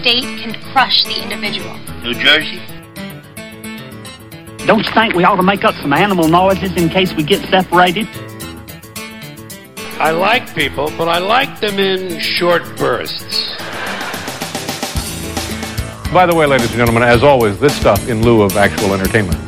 state can crush the individual. New Jersey? Don't you think we ought to make up some animal noises in case we get separated? I like people, but I like them in short bursts. By the way, ladies and gentlemen, as always, this stuff in lieu of actual entertainment.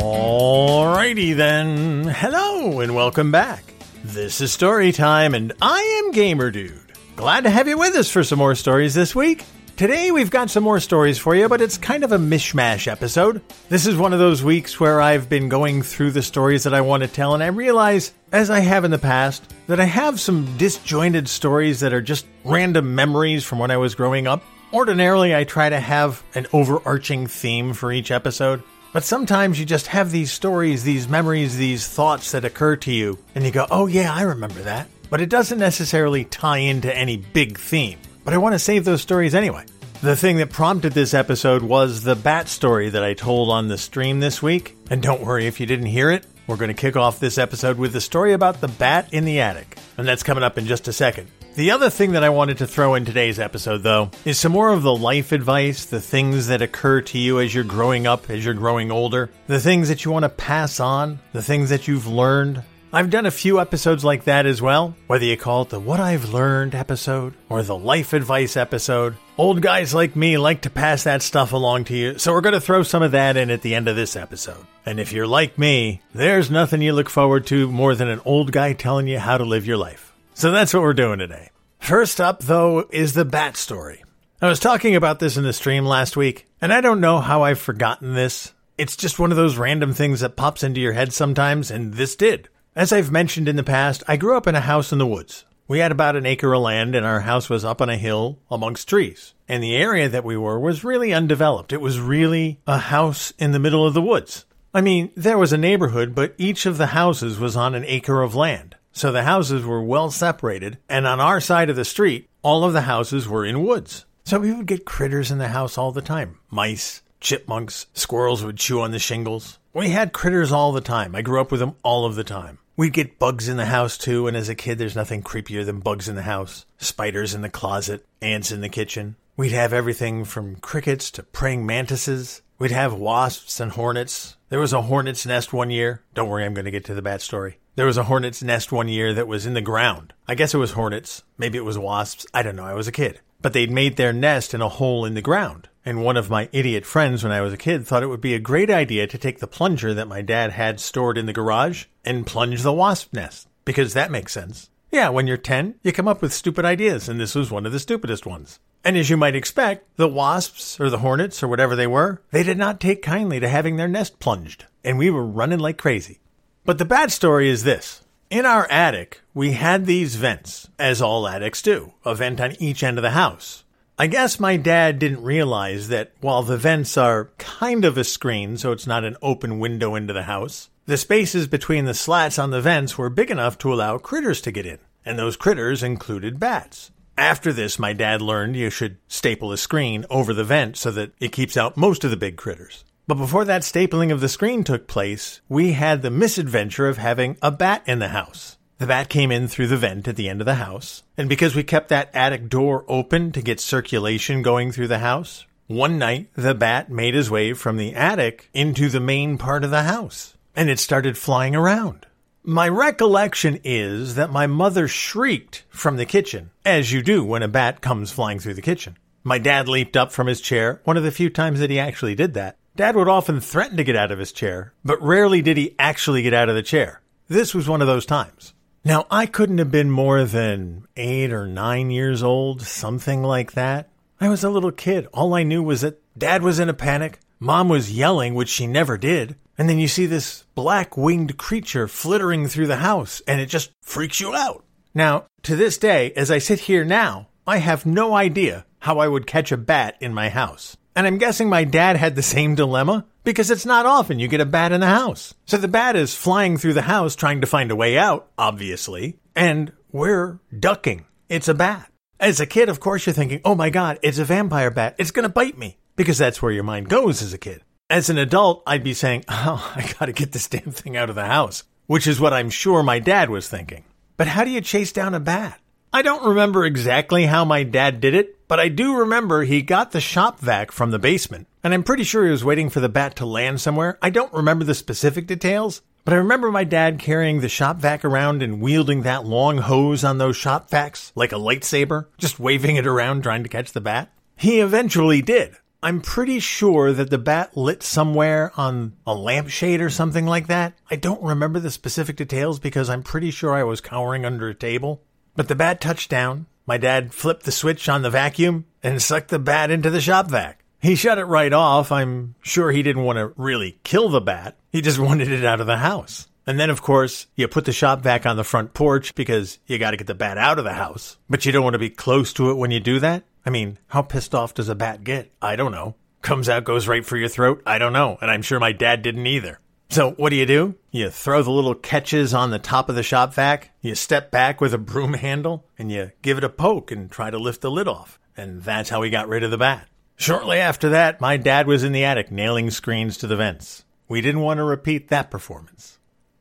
Alrighty then. Hello and welcome back. This is story time, and I am Gamer Dude. Glad to have you with us for some more stories this week. Today we've got some more stories for you, but it's kind of a mishmash episode. This is one of those weeks where I've been going through the stories that I want to tell, and I realize, as I have in the past, that I have some disjointed stories that are just random memories from when I was growing up. Ordinarily, I try to have an overarching theme for each episode, but sometimes you just have these stories, these memories, these thoughts that occur to you, and you go, oh yeah, I remember that. But it doesn't necessarily tie into any big theme. But I want to save those stories anyway. The thing that prompted this episode was the bat story that I told on the stream this week. And don't worry if you didn't hear it, we're going to kick off this episode with the story about the bat in the attic. And that's coming up in just a second. The other thing that I wanted to throw in today's episode, though, is some more of the life advice, the things that occur to you as you're growing up, as you're growing older, the things that you want to pass on, the things that you've learned. I've done a few episodes like that as well, whether you call it the What I've Learned episode or the Life Advice episode. Old guys like me like to pass that stuff along to you, so we're going to throw some of that in at the end of this episode. And if you're like me, there's nothing you look forward to more than an old guy telling you how to live your life. So that's what we're doing today. First up, though, is the bat story. I was talking about this in the stream last week, and I don't know how I've forgotten this. It's just one of those random things that pops into your head sometimes, and this did. As I've mentioned in the past, I grew up in a house in the woods. We had about an acre of land, and our house was up on a hill amongst trees. And the area that we were was really undeveloped. It was really a house in the middle of the woods. I mean, there was a neighborhood, but each of the houses was on an acre of land. So the houses were well separated, and on our side of the street, all of the houses were in woods. So we would get critters in the house all the time mice, chipmunks, squirrels would chew on the shingles. We had critters all the time. I grew up with them all of the time. We'd get bugs in the house too, and as a kid, there's nothing creepier than bugs in the house. Spiders in the closet, ants in the kitchen. We'd have everything from crickets to praying mantises. We'd have wasps and hornets. There was a hornet's nest one year. Don't worry, I'm going to get to the bat story. There was a hornet's nest one year that was in the ground. I guess it was hornets. Maybe it was wasps. I don't know. I was a kid. But they'd made their nest in a hole in the ground. And one of my idiot friends when I was a kid thought it would be a great idea to take the plunger that my dad had stored in the garage and plunge the wasp nest. Because that makes sense. Yeah, when you're 10, you come up with stupid ideas, and this was one of the stupidest ones. And as you might expect, the wasps or the hornets or whatever they were, they did not take kindly to having their nest plunged. And we were running like crazy. But the bad story is this. In our attic, we had these vents, as all attics do, a vent on each end of the house. I guess my dad didn't realize that while the vents are kind of a screen, so it's not an open window into the house, the spaces between the slats on the vents were big enough to allow critters to get in, and those critters included bats. After this, my dad learned you should staple a screen over the vent so that it keeps out most of the big critters. But before that stapling of the screen took place, we had the misadventure of having a bat in the house. The bat came in through the vent at the end of the house, and because we kept that attic door open to get circulation going through the house, one night the bat made his way from the attic into the main part of the house, and it started flying around. My recollection is that my mother shrieked from the kitchen, as you do when a bat comes flying through the kitchen. My dad leaped up from his chair, one of the few times that he actually did that, Dad would often threaten to get out of his chair, but rarely did he actually get out of the chair. This was one of those times. Now, I couldn't have been more than eight or nine years old, something like that. I was a little kid. All I knew was that Dad was in a panic, Mom was yelling, which she never did, and then you see this black winged creature flittering through the house, and it just freaks you out. Now, to this day, as I sit here now, I have no idea how I would catch a bat in my house. And I'm guessing my dad had the same dilemma because it's not often you get a bat in the house. So the bat is flying through the house trying to find a way out, obviously, and we're ducking. It's a bat. As a kid, of course, you're thinking, oh my God, it's a vampire bat. It's going to bite me because that's where your mind goes as a kid. As an adult, I'd be saying, oh, I got to get this damn thing out of the house, which is what I'm sure my dad was thinking. But how do you chase down a bat? I don't remember exactly how my dad did it, But I do remember he got the shop vac from the basement, and I'm pretty sure he was waiting for the bat to land somewhere. I don't remember the specific details, but I remember my dad carrying the shop vac around and wielding that long hose on those shop vacs like a lightsaber, just waving it around trying to catch the bat. He eventually did. I'm pretty sure that the bat lit somewhere on a lampshade or something like that. I don't remember the specific details because I'm pretty sure I was cowering under a table. But the bat touched down. My dad flipped the switch on the vacuum and sucked the bat into the shop vac. He shut it right off. I'm sure he didn't want to really kill the bat. He just wanted it out of the house. And then, of course, you put the shop vac on the front porch because you got to get the bat out of the house. But you don't want to be close to it when you do that. I mean, how pissed off does a bat get? I don't know. Comes out, goes right for your throat? I don't know. And I'm sure my dad didn't either. So what do you do? You throw the little catches on the top of the shop vac, you step back with a broom handle, and you give it a poke and try to lift the lid off. And that's how we got rid of the bat. Shortly after that, my dad was in the attic nailing screens to the vents. We didn't want to repeat that performance.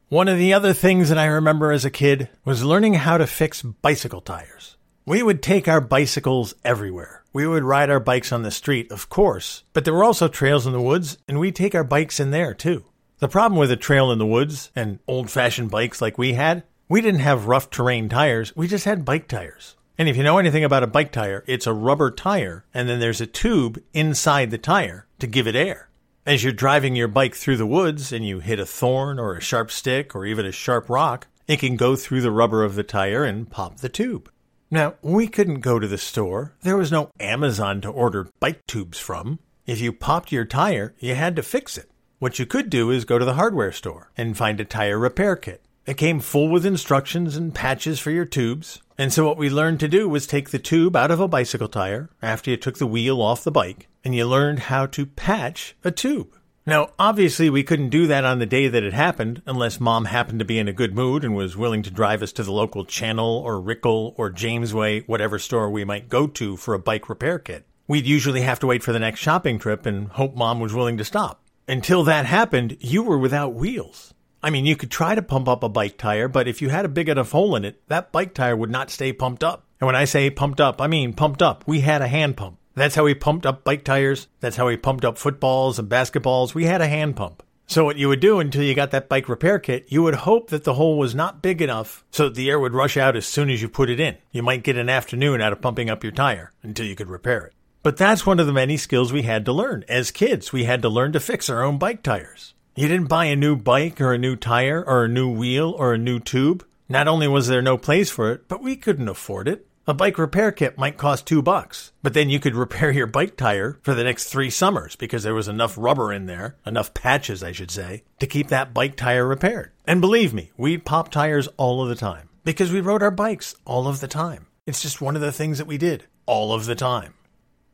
One of the other things that I remember as a kid was learning how to fix bicycle tires. We would take our bicycles everywhere. We would ride our bikes on the street, of course, but there were also trails in the woods, and we'd take our bikes in there too. The problem with a trail in the woods and old fashioned bikes like we had, we didn't have rough terrain tires, we just had bike tires. And if you know anything about a bike tire, it's a rubber tire, and then there's a tube inside the tire to give it air. As you're driving your bike through the woods and you hit a thorn or a sharp stick or even a sharp rock, it can go through the rubber of the tire and pop the tube. Now, we couldn't go to the store. There was no Amazon to order bike tubes from. If you popped your tire, you had to fix it. What you could do is go to the hardware store and find a tire repair kit. It came full with instructions and patches for your tubes. And so what we learned to do was take the tube out of a bicycle tire after you took the wheel off the bike, and you learned how to patch a tube. Now, obviously, we couldn't do that on the day that it happened unless mom happened to be in a good mood and was willing to drive us to the local Channel or Rickel or Jamesway, whatever store we might go to for a bike repair kit. We'd usually have to wait for the next shopping trip and hope mom was willing to stop. Until that happened, you were without wheels. I mean, you could try to pump up a bike tire, but if you had a big enough hole in it, that bike tire would not stay pumped up. And when I say pumped up, I mean pumped up. We had a hand pump. That's how we pumped up bike tires. That's how we pumped up footballs and basketballs. We had a hand pump. So what you would do until you got that bike repair kit, you would hope that the hole was not big enough so that the air would rush out as soon as you put it in. You might get an afternoon out of pumping up your tire until you could repair it. But that's one of the many skills we had to learn. As kids, we had to learn to fix our own bike tires. You didn't buy a new bike or a new tire or a new wheel or a new tube. Not only was there no place for it, but we couldn't afford it. A bike repair kit might cost two bucks, but then you could repair your bike tire for the next three summers because there was enough rubber in there, enough patches, I should say, to keep that bike tire repaired. And believe me, we'd pop tires all of the time because we rode our bikes all of the time. It's just one of the things that we did all of the time.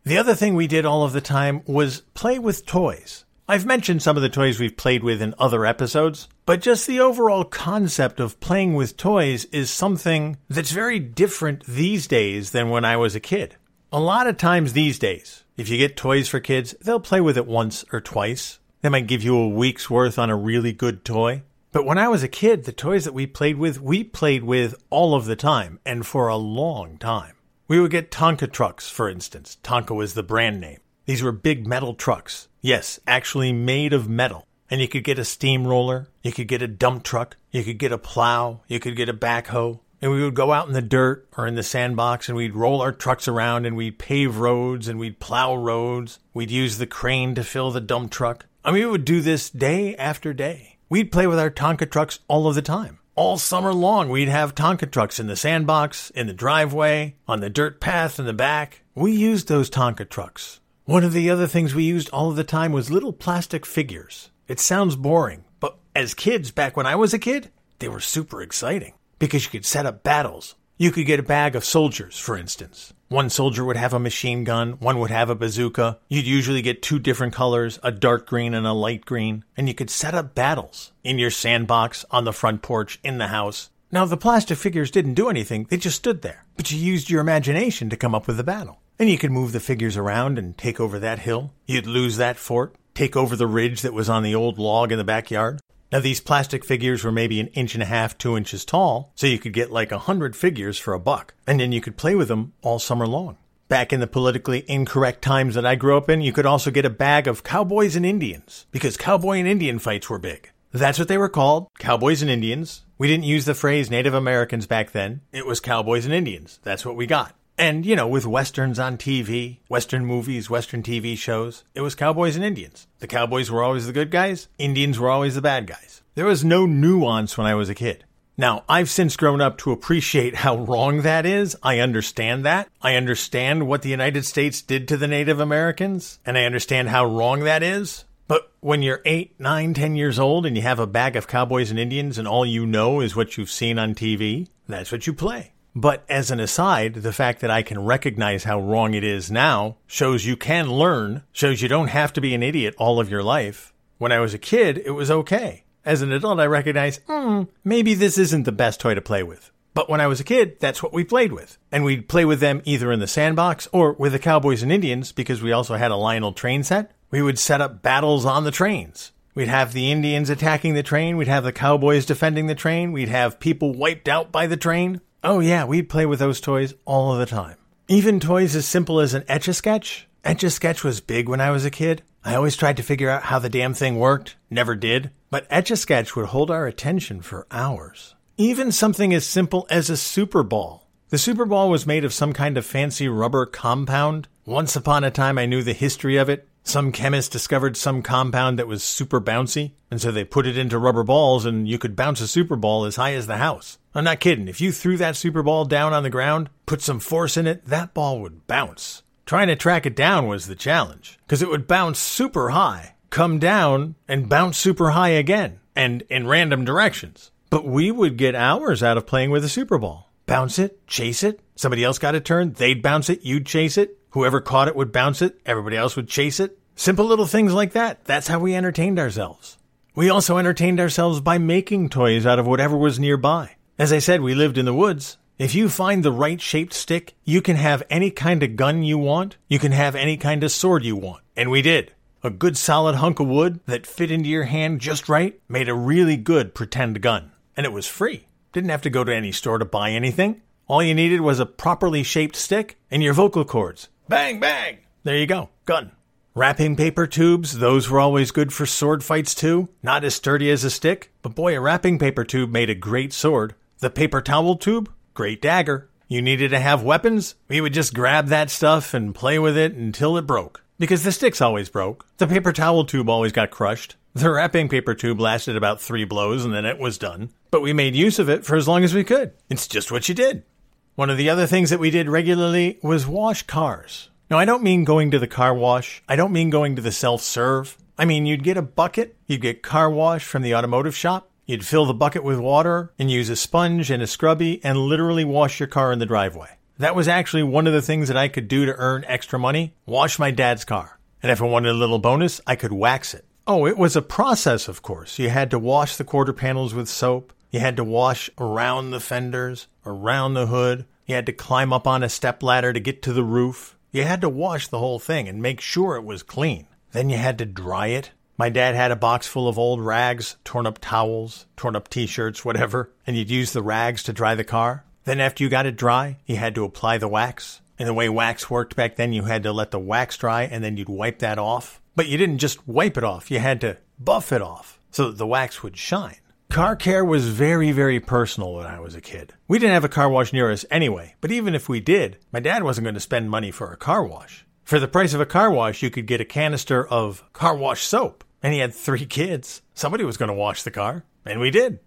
The other thing we did all of the time was play with toys. I've mentioned some of the toys we've played with in other episodes, but just the overall concept of playing with toys is something that's very different these days than when I was a kid. A lot of times these days, if you get toys for kids, they'll play with it once or twice. They might give you a week's worth on a really good toy. But when I was a kid, the toys that we played with, we played with all of the time and for a long time. We would get Tonka trucks, for instance. Tonka was the brand name. These were big metal trucks. Yes, actually made of metal. And you could get a steamroller, you could get a dump truck, you could get a plow, you could get a backhoe. And we would go out in the dirt or in the sandbox and we'd roll our trucks around and we'd pave roads and we'd plow roads. We'd use the crane to fill the dump truck. I mean, we would do this day after day. We'd play with our Tonka trucks all of the time. All summer long, we'd have Tonka trucks in the sandbox, in the driveway, on the dirt path in the back. We used those Tonka trucks. One of the other things we used all of the time was little plastic figures. It sounds boring, but as kids, back when I was a kid, they were super exciting because you could set up battles. You could get a bag of soldiers, for instance. One soldier would have a machine gun, one would have a bazooka. You'd usually get two different colors, a dark green and a light green, and you could set up battles in your sandbox, on the front porch, in the house. Now, the plastic figures didn't do anything, they just stood there. But you used your imagination to come up with the battle. And you could move the figures around and take over that hill. You'd lose that fort, take over the ridge that was on the old log in the backyard. Now, these plastic figures were maybe an inch and a half, two inches tall, so you could get like a hundred figures for a buck, and then you could play with them all summer long. Back in the politically incorrect times that I grew up in, you could also get a bag of cowboys and Indians because cowboy and Indian fights were big. That's what they were called, cowboys and Indians. We didn't use the phrase Native Americans back then. It was cowboys and Indians. That's what we got. And, you know, with westerns on TV, western movies, western TV shows, it was cowboys and Indians. The cowboys were always the good guys, Indians were always the bad guys. There was no nuance when I was a kid. Now, I've since grown up to appreciate how wrong that is. I understand that. I understand what the United States did to the Native Americans, and I understand how wrong that is. But when you're eight, nine, ten years old and you have a bag of cowboys and Indians and all you know is what you've seen on TV, that's what you play. But as an aside, the fact that I can recognize how wrong it is now shows you can learn, shows you don't have to be an idiot all of your life. When I was a kid, it was okay. As an adult, I recognize, hmm, maybe this isn't the best toy to play with. But when I was a kid, that's what we played with. And we'd play with them either in the sandbox or with the Cowboys and Indians because we also had a Lionel train set. We would set up battles on the trains. We'd have the Indians attacking the train. We'd have the Cowboys defending the train. We'd have people wiped out by the train. Oh, yeah, we'd play with those toys all the time. Even toys as simple as an Etch a Sketch. Etch a Sketch was big when I was a kid. I always tried to figure out how the damn thing worked, never did. But Etch a Sketch would hold our attention for hours. Even something as simple as a Super Ball. The Super Ball was made of some kind of fancy rubber compound. Once upon a time, I knew the history of it. Some chemist discovered some compound that was super bouncy, and so they put it into rubber balls, and you could bounce a super ball as high as the house. I'm not kidding. If you threw that super ball down on the ground, put some force in it, that ball would bounce. Trying to track it down was the challenge, because it would bounce super high come down and bounce super high again and in random directions. But we would get hours out of playing with a Super Ball. Bounce it, chase it. Somebody else got a turn, they'd bounce it, you'd chase it. Whoever caught it would bounce it, everybody else would chase it. Simple little things like that. That's how we entertained ourselves. We also entertained ourselves by making toys out of whatever was nearby. As I said, we lived in the woods. If you find the right shaped stick, you can have any kind of gun you want. You can have any kind of sword you want. And we did. A good solid hunk of wood that fit into your hand just right made a really good pretend gun. And it was free. Didn't have to go to any store to buy anything. All you needed was a properly shaped stick and your vocal cords. Bang, bang! There you go. Gun. Wrapping paper tubes, those were always good for sword fights too. Not as sturdy as a stick, but boy, a wrapping paper tube made a great sword. The paper towel tube, great dagger. You needed to have weapons? We would just grab that stuff and play with it until it broke. Because the sticks always broke. The paper towel tube always got crushed. The wrapping paper tube lasted about three blows and then it was done. But we made use of it for as long as we could. It's just what you did. One of the other things that we did regularly was wash cars. Now, I don't mean going to the car wash. I don't mean going to the self serve. I mean, you'd get a bucket, you'd get car wash from the automotive shop, you'd fill the bucket with water and use a sponge and a scrubby and literally wash your car in the driveway. That was actually one of the things that I could do to earn extra money wash my dad's car. And if I wanted a little bonus, I could wax it. Oh, it was a process, of course. You had to wash the quarter panels with soap. You had to wash around the fenders, around the hood. You had to climb up on a step ladder to get to the roof. You had to wash the whole thing and make sure it was clean. Then you had to dry it. My dad had a box full of old rags, torn up towels, torn up t shirts, whatever, and you'd use the rags to dry the car. Then after you got it dry, you had to apply the wax. And the way wax worked back then, you had to let the wax dry and then you'd wipe that off. But you didn't just wipe it off, you had to buff it off so that the wax would shine. Car care was very, very personal when I was a kid. We didn't have a car wash near us anyway, but even if we did, my dad wasn't going to spend money for a car wash. For the price of a car wash, you could get a canister of car wash soap. And he had three kids. Somebody was going to wash the car, and we did.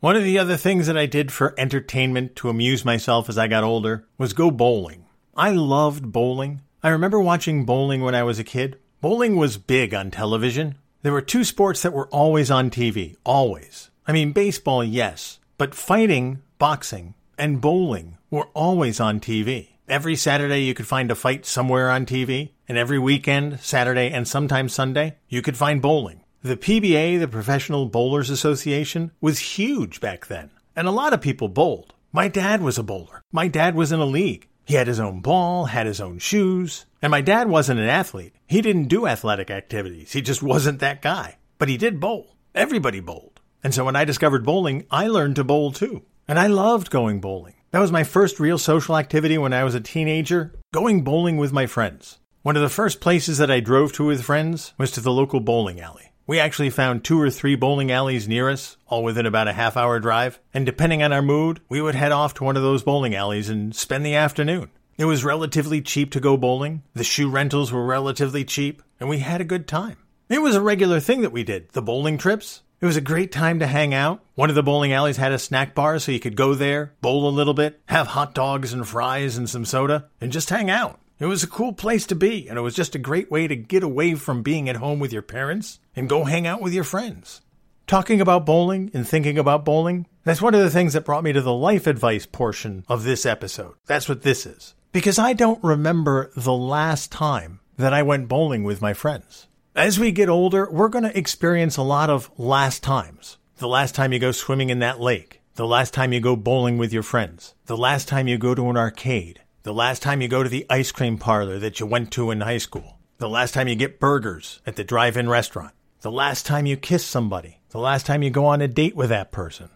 One of the other things that I did for entertainment to amuse myself as I got older was go bowling. I loved bowling. I remember watching bowling when I was a kid. Bowling was big on television. There were two sports that were always on TV, always. I mean, baseball, yes, but fighting, boxing, and bowling were always on TV. Every Saturday you could find a fight somewhere on TV, and every weekend, Saturday and sometimes Sunday, you could find bowling. The PBA, the Professional Bowlers Association, was huge back then, and a lot of people bowled. My dad was a bowler. My dad was in a league. He had his own ball, had his own shoes, and my dad wasn't an athlete. He didn't do athletic activities. He just wasn't that guy. But he did bowl. Everybody bowled. And so when I discovered bowling, I learned to bowl too. And I loved going bowling. That was my first real social activity when I was a teenager. going bowling with my friends. One of the first places that I drove to with friends was to the local bowling alley. We actually found two or three bowling alleys near us, all within about a half hour drive, and depending on our mood, we would head off to one of those bowling alleys and spend the afternoon. It was relatively cheap to go bowling, the shoe rentals were relatively cheap, and we had a good time. It was a regular thing that we did, the bowling trips. It was a great time to hang out. One of the bowling alleys had a snack bar, so you could go there, bowl a little bit, have hot dogs and fries and some soda, and just hang out. It was a cool place to be, and it was just a great way to get away from being at home with your parents and go hang out with your friends. Talking about bowling and thinking about bowling, that's one of the things that brought me to the life advice portion of this episode. That's what this is. Because I don't remember the last time that I went bowling with my friends. As we get older, we're going to experience a lot of last times. The last time you go swimming in that lake. The last time you go bowling with your friends. The last time you go to an arcade. The last time you go to the ice cream parlor that you went to in high school. The last time you get burgers at the drive in restaurant. The last time you kiss somebody. The last time you go on a date with that person.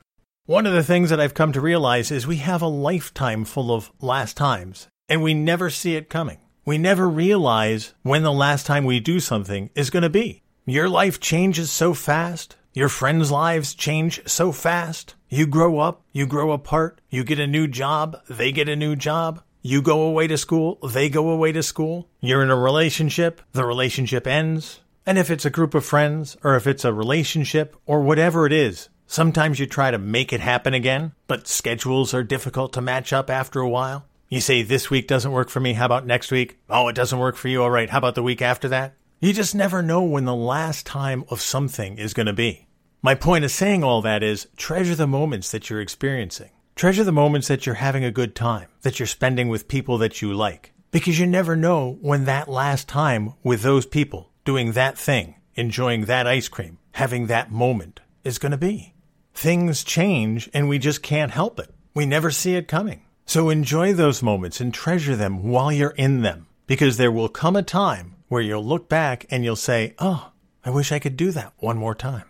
One of the things that I've come to realize is we have a lifetime full of last times, and we never see it coming. We never realize when the last time we do something is going to be. Your life changes so fast. Your friends' lives change so fast. You grow up, you grow apart, you get a new job, they get a new job. You go away to school, they go away to school. You're in a relationship, the relationship ends. And if it's a group of friends, or if it's a relationship, or whatever it is, sometimes you try to make it happen again, but schedules are difficult to match up after a while. You say, this week doesn't work for me, how about next week? Oh, it doesn't work for you, alright, how about the week after that? You just never know when the last time of something is going to be. My point of saying all that is treasure the moments that you're experiencing. Treasure the moments that you're having a good time, that you're spending with people that you like. Because you never know when that last time with those people, doing that thing, enjoying that ice cream, having that moment is going to be. Things change and we just can't help it. We never see it coming. So enjoy those moments and treasure them while you're in them. Because there will come a time where you'll look back and you'll say, Oh, I wish I could do that one more time.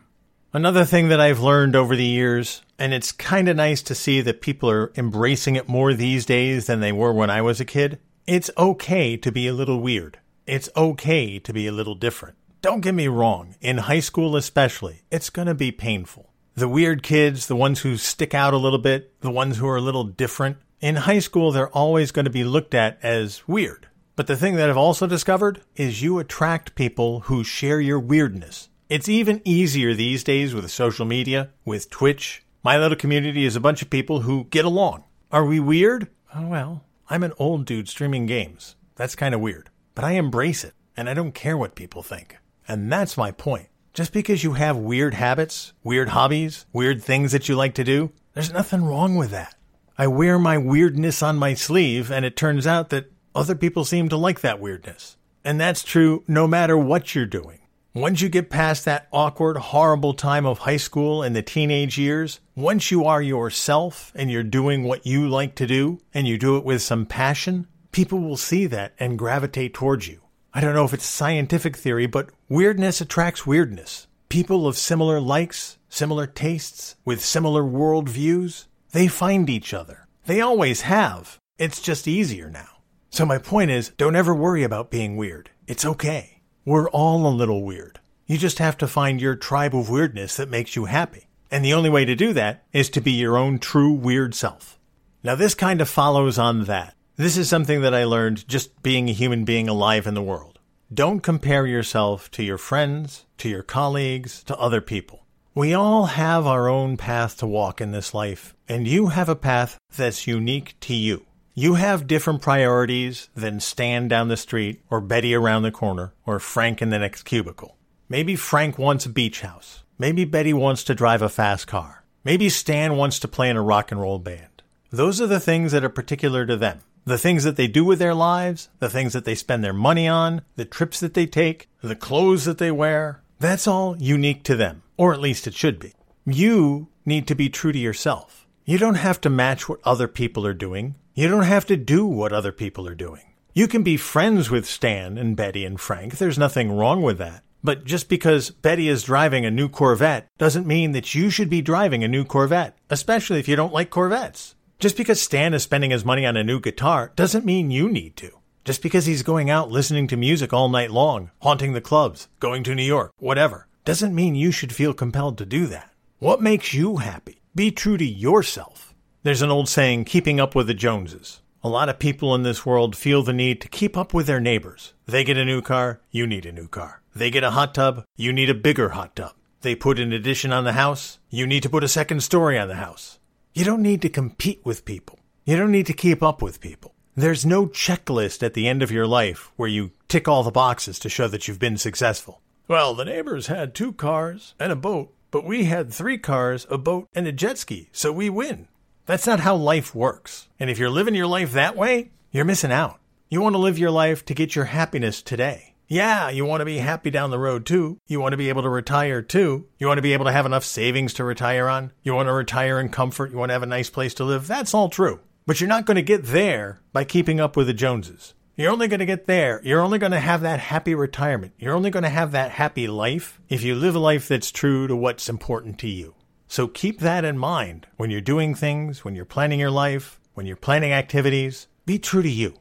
Another thing that I've learned over the years, and it's kind of nice to see that people are embracing it more these days than they were when I was a kid. It's okay to be a little weird. It's okay to be a little different. Don't get me wrong, in high school especially, it's going to be painful. The weird kids, the ones who stick out a little bit, the ones who are a little different, in high school they're always going to be looked at as weird. But the thing that I've also discovered is you attract people who share your weirdness. It's even easier these days with social media, with Twitch. My little community is a bunch of people who get along. Are we weird? Oh, well, I'm an old dude streaming games. That's kind of weird. But I embrace it, and I don't care what people think. And that's my point. Just because you have weird habits, weird hobbies, weird things that you like to do, there's nothing wrong with that. I wear my weirdness on my sleeve, and it turns out that other people seem to like that weirdness. And that's true no matter what you're doing. Once you get past that awkward, horrible time of high school and the teenage years, once you are yourself and you're doing what you like to do and you do it with some passion, people will see that and gravitate towards you. I don't know if it's scientific theory, but weirdness attracts weirdness. People of similar likes, similar tastes, with similar worldviews, they find each other. They always have. It's just easier now. So my point is, don't ever worry about being weird. It's okay. We're all a little weird. You just have to find your tribe of weirdness that makes you happy. And the only way to do that is to be your own true weird self. Now, this kind of follows on that. This is something that I learned just being a human being alive in the world. Don't compare yourself to your friends, to your colleagues, to other people. We all have our own path to walk in this life, and you have a path that's unique to you. You have different priorities than Stan down the street, or Betty around the corner, or Frank in the next cubicle. Maybe Frank wants a beach house. Maybe Betty wants to drive a fast car. Maybe Stan wants to play in a rock and roll band. Those are the things that are particular to them. The things that they do with their lives, the things that they spend their money on, the trips that they take, the clothes that they wear. That's all unique to them, or at least it should be. You need to be true to yourself. You don't have to match what other people are doing. You don't have to do what other people are doing. You can be friends with Stan and Betty and Frank. There's nothing wrong with that. But just because Betty is driving a new Corvette doesn't mean that you should be driving a new Corvette, especially if you don't like Corvettes. Just because Stan is spending his money on a new guitar doesn't mean you need to. Just because he's going out listening to music all night long, haunting the clubs, going to New York, whatever, doesn't mean you should feel compelled to do that. What makes you happy? Be true to yourself. There's an old saying, keeping up with the Joneses. A lot of people in this world feel the need to keep up with their neighbors. They get a new car, you need a new car. They get a hot tub, you need a bigger hot tub. They put an addition on the house, you need to put a second story on the house. You don't need to compete with people. You don't need to keep up with people. There's no checklist at the end of your life where you tick all the boxes to show that you've been successful. Well, the neighbors had two cars and a boat, but we had three cars, a boat, and a jet ski, so we win. That's not how life works. And if you're living your life that way, you're missing out. You want to live your life to get your happiness today. Yeah, you want to be happy down the road too. You want to be able to retire too. You want to be able to have enough savings to retire on. You want to retire in comfort. You want to have a nice place to live. That's all true. But you're not going to get there by keeping up with the Joneses. You're only going to get there. You're only going to have that happy retirement. You're only going to have that happy life if you live a life that's true to what's important to you. So keep that in mind when you're doing things, when you're planning your life, when you're planning activities. Be true to you.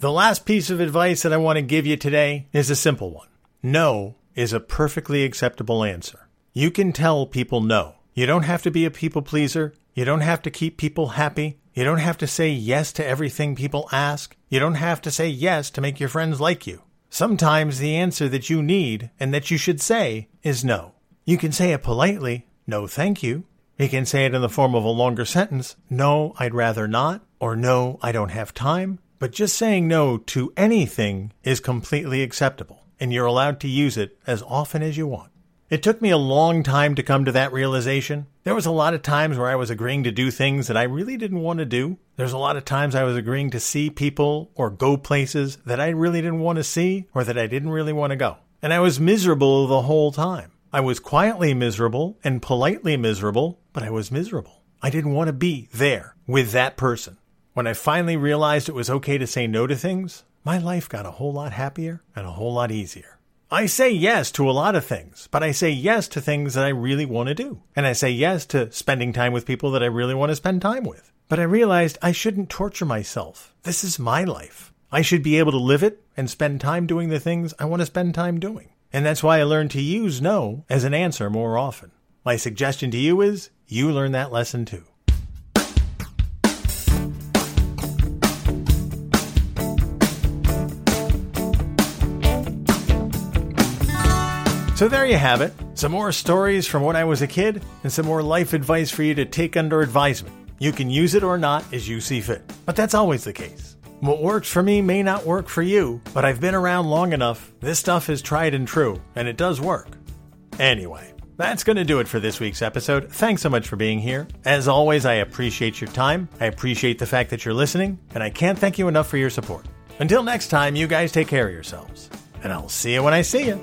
The last piece of advice that I want to give you today is a simple one. No is a perfectly acceptable answer. You can tell people no. You don't have to be a people pleaser. You don't have to keep people happy. You don't have to say yes to everything people ask. You don't have to say yes to make your friends like you. Sometimes the answer that you need and that you should say is no. You can say it politely, no thank you. You can say it in the form of a longer sentence, no, I'd rather not, or no, I don't have time. But just saying no to anything is completely acceptable, and you're allowed to use it as often as you want. It took me a long time to come to that realization. There was a lot of times where I was agreeing to do things that I really didn't want to do. There's a lot of times I was agreeing to see people or go places that I really didn't want to see or that I didn't really want to go. And I was miserable the whole time. I was quietly miserable and politely miserable, but I was miserable. I didn't want to be there with that person. When I finally realized it was okay to say no to things, my life got a whole lot happier and a whole lot easier. I say yes to a lot of things, but I say yes to things that I really want to do. And I say yes to spending time with people that I really want to spend time with. But I realized I shouldn't torture myself. This is my life. I should be able to live it and spend time doing the things I want to spend time doing. And that's why I learned to use no as an answer more often. My suggestion to you is you learn that lesson too. So there you have it. Some more stories from when I was a kid and some more life advice for you to take under advisement. You can use it or not as you see fit. But that's always the case. What works for me may not work for you, but I've been around long enough. This stuff is tried and true, and it does work. Anyway, that's going to do it for this week's episode. Thanks so much for being here. As always, I appreciate your time. I appreciate the fact that you're listening, and I can't thank you enough for your support. Until next time, you guys take care of yourselves, and I'll see you when I see you.